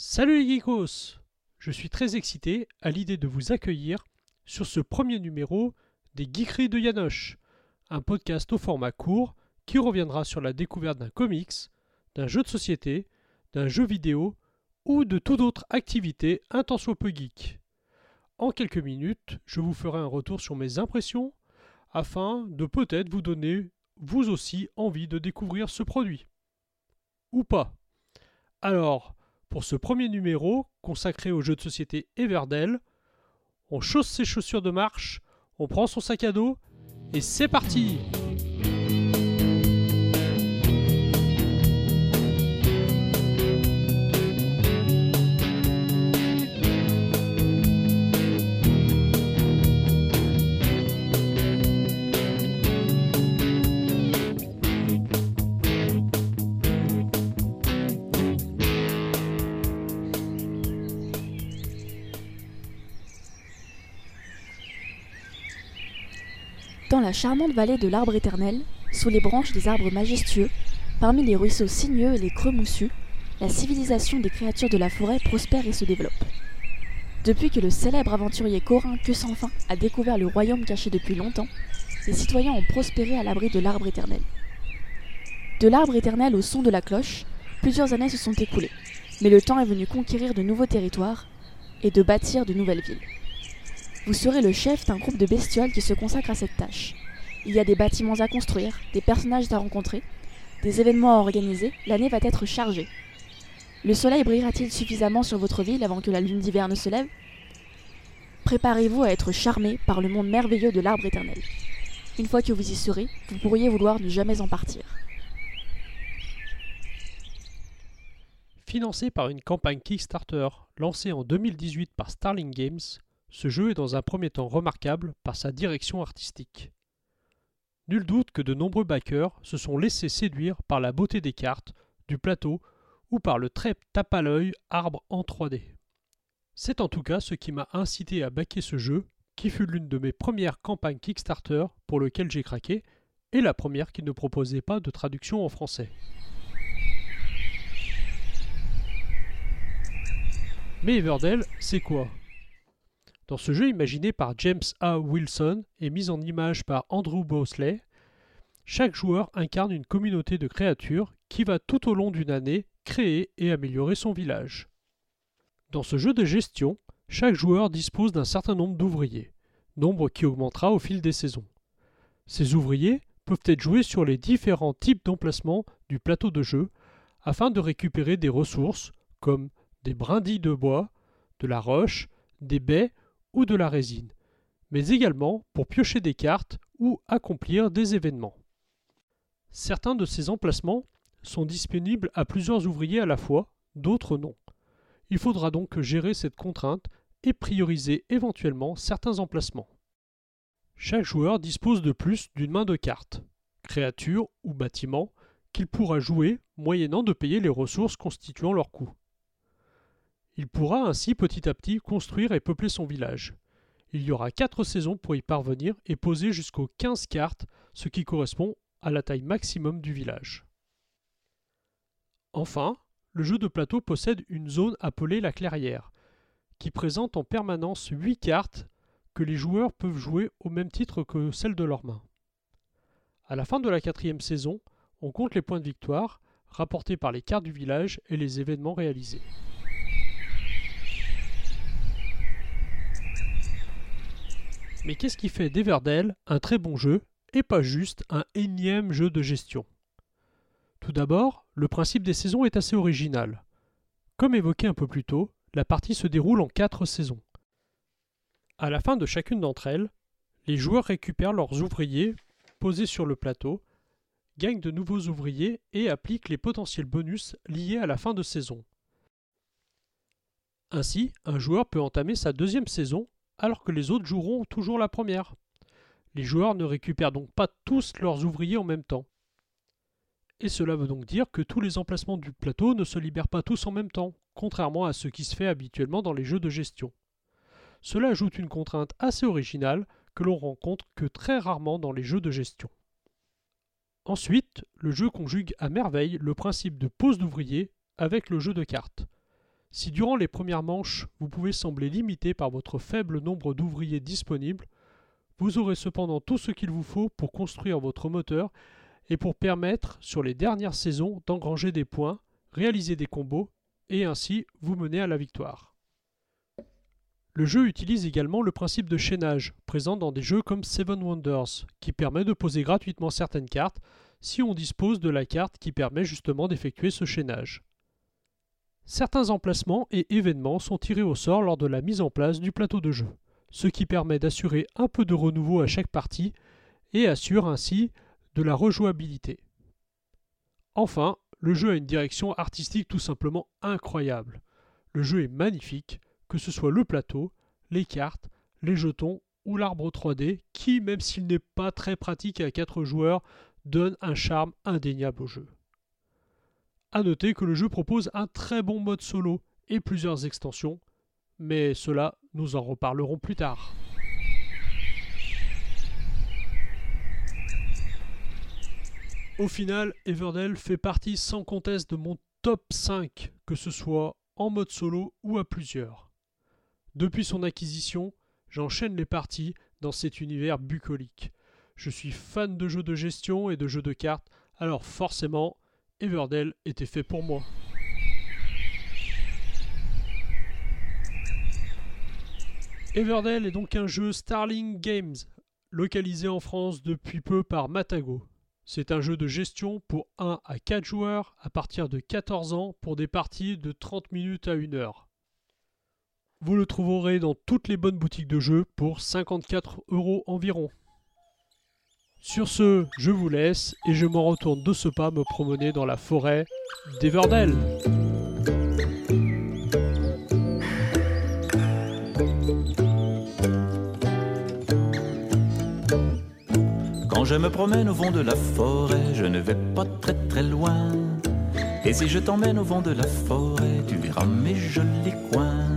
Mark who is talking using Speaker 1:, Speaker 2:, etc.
Speaker 1: Salut les geekos Je suis très excité à l'idée de vous accueillir sur ce premier numéro des Geekeries de Yanoche, un podcast au format court qui reviendra sur la découverte d'un comics, d'un jeu de société, d'un jeu vidéo ou de toute autre activité un tant soit peu geek. En quelques minutes, je vous ferai un retour sur mes impressions afin de peut-être vous donner vous aussi envie de découvrir ce produit. Ou pas. Alors, pour ce premier numéro consacré au jeu de société Everdell, on chausse ses chaussures de marche, on prend son sac à dos et c'est parti
Speaker 2: Dans la charmante vallée de l'arbre éternel, sous les branches des arbres majestueux, parmi les ruisseaux sinueux et les creux moussus, la civilisation des créatures de la forêt prospère et se développe. Depuis que le célèbre aventurier Corin que sans fin a découvert le royaume caché depuis longtemps, les citoyens ont prospéré à l'abri de l'arbre éternel. De l'arbre éternel au son de la cloche, plusieurs années se sont écoulées, mais le temps est venu conquérir de nouveaux territoires et de bâtir de nouvelles villes. Vous serez le chef d'un groupe de bestioles qui se consacre à cette tâche. Il y a des bâtiments à construire, des personnages à rencontrer, des événements à organiser, l'année va être chargée. Le soleil brillera-t-il suffisamment sur votre ville avant que la lune d'hiver ne se lève? Préparez-vous à être charmé par le monde merveilleux de l'arbre éternel. Une fois que vous y serez, vous pourriez vouloir ne jamais en partir.
Speaker 1: Financé par une campagne Kickstarter lancée en 2018 par Starling Games, ce jeu est dans un premier temps remarquable par sa direction artistique. Nul doute que de nombreux backers se sont laissés séduire par la beauté des cartes, du plateau ou par le très tape à l'œil arbre en 3D. C'est en tout cas ce qui m'a incité à backer ce jeu, qui fut l'une de mes premières campagnes Kickstarter pour lequel j'ai craqué, et la première qui ne proposait pas de traduction en français. Mais Everdell, c'est quoi? Dans ce jeu imaginé par James A. Wilson et mis en image par Andrew Bosley, chaque joueur incarne une communauté de créatures qui va tout au long d'une année créer et améliorer son village. Dans ce jeu de gestion, chaque joueur dispose d'un certain nombre d'ouvriers, nombre qui augmentera au fil des saisons. Ces ouvriers peuvent être joués sur les différents types d'emplacements du plateau de jeu afin de récupérer des ressources comme des brindilles de bois, de la roche, des baies ou de la résine, mais également pour piocher des cartes ou accomplir des événements. Certains de ces emplacements sont disponibles à plusieurs ouvriers à la fois, d'autres non. Il faudra donc gérer cette contrainte et prioriser éventuellement certains emplacements. Chaque joueur dispose de plus d'une main de cartes, créatures ou bâtiments, qu'il pourra jouer moyennant de payer les ressources constituant leur coût. Il pourra ainsi petit à petit construire et peupler son village. Il y aura 4 saisons pour y parvenir et poser jusqu'aux 15 cartes, ce qui correspond à la taille maximum du village. Enfin, le jeu de plateau possède une zone appelée la clairière, qui présente en permanence 8 cartes que les joueurs peuvent jouer au même titre que celles de leurs mains. À la fin de la quatrième saison, on compte les points de victoire rapportés par les cartes du village et les événements réalisés. Mais qu'est-ce qui fait d'Everdell un très bon jeu et pas juste un énième jeu de gestion? Tout d'abord, le principe des saisons est assez original. Comme évoqué un peu plus tôt, la partie se déroule en quatre saisons. À la fin de chacune d'entre elles, les joueurs récupèrent leurs ouvriers posés sur le plateau, gagnent de nouveaux ouvriers et appliquent les potentiels bonus liés à la fin de saison. Ainsi, un joueur peut entamer sa deuxième saison alors que les autres joueront toujours la première. Les joueurs ne récupèrent donc pas tous leurs ouvriers en même temps. Et cela veut donc dire que tous les emplacements du plateau ne se libèrent pas tous en même temps, contrairement à ce qui se fait habituellement dans les jeux de gestion. Cela ajoute une contrainte assez originale que l'on rencontre que très rarement dans les jeux de gestion. Ensuite, le jeu conjugue à merveille le principe de pose d'ouvriers avec le jeu de cartes. Si durant les premières manches, vous pouvez sembler limité par votre faible nombre d'ouvriers disponibles, vous aurez cependant tout ce qu'il vous faut pour construire votre moteur et pour permettre, sur les dernières saisons, d'engranger des points, réaliser des combos et ainsi vous mener à la victoire. Le jeu utilise également le principe de chaînage, présent dans des jeux comme Seven Wonders, qui permet de poser gratuitement certaines cartes si on dispose de la carte qui permet justement d'effectuer ce chaînage. Certains emplacements et événements sont tirés au sort lors de la mise en place du plateau de jeu, ce qui permet d'assurer un peu de renouveau à chaque partie et assure ainsi de la rejouabilité. Enfin, le jeu a une direction artistique tout simplement incroyable. Le jeu est magnifique, que ce soit le plateau, les cartes, les jetons ou l'arbre 3D qui, même s'il n'est pas très pratique à 4 joueurs, donne un charme indéniable au jeu. A noter que le jeu propose un très bon mode solo et plusieurs extensions, mais cela nous en reparlerons plus tard. Au final, Everdell fait partie sans conteste de mon top 5, que ce soit en mode solo ou à plusieurs. Depuis son acquisition, j'enchaîne les parties dans cet univers bucolique. Je suis fan de jeux de gestion et de jeux de cartes, alors forcément, Everdell était fait pour moi. Everdell est donc un jeu Starling Games, localisé en France depuis peu par Matago. C'est un jeu de gestion pour 1 à 4 joueurs à partir de 14 ans pour des parties de 30 minutes à 1 heure. Vous le trouverez dans toutes les bonnes boutiques de jeux pour 54 euros environ. Sur ce, je vous laisse et je m'en retourne de ce pas me promener dans la forêt d'Everdell.
Speaker 3: je me promène au vent de la forêt, je ne vais pas très très loin. Et si je t'emmène au vent de la forêt, tu verras mes jolis coins.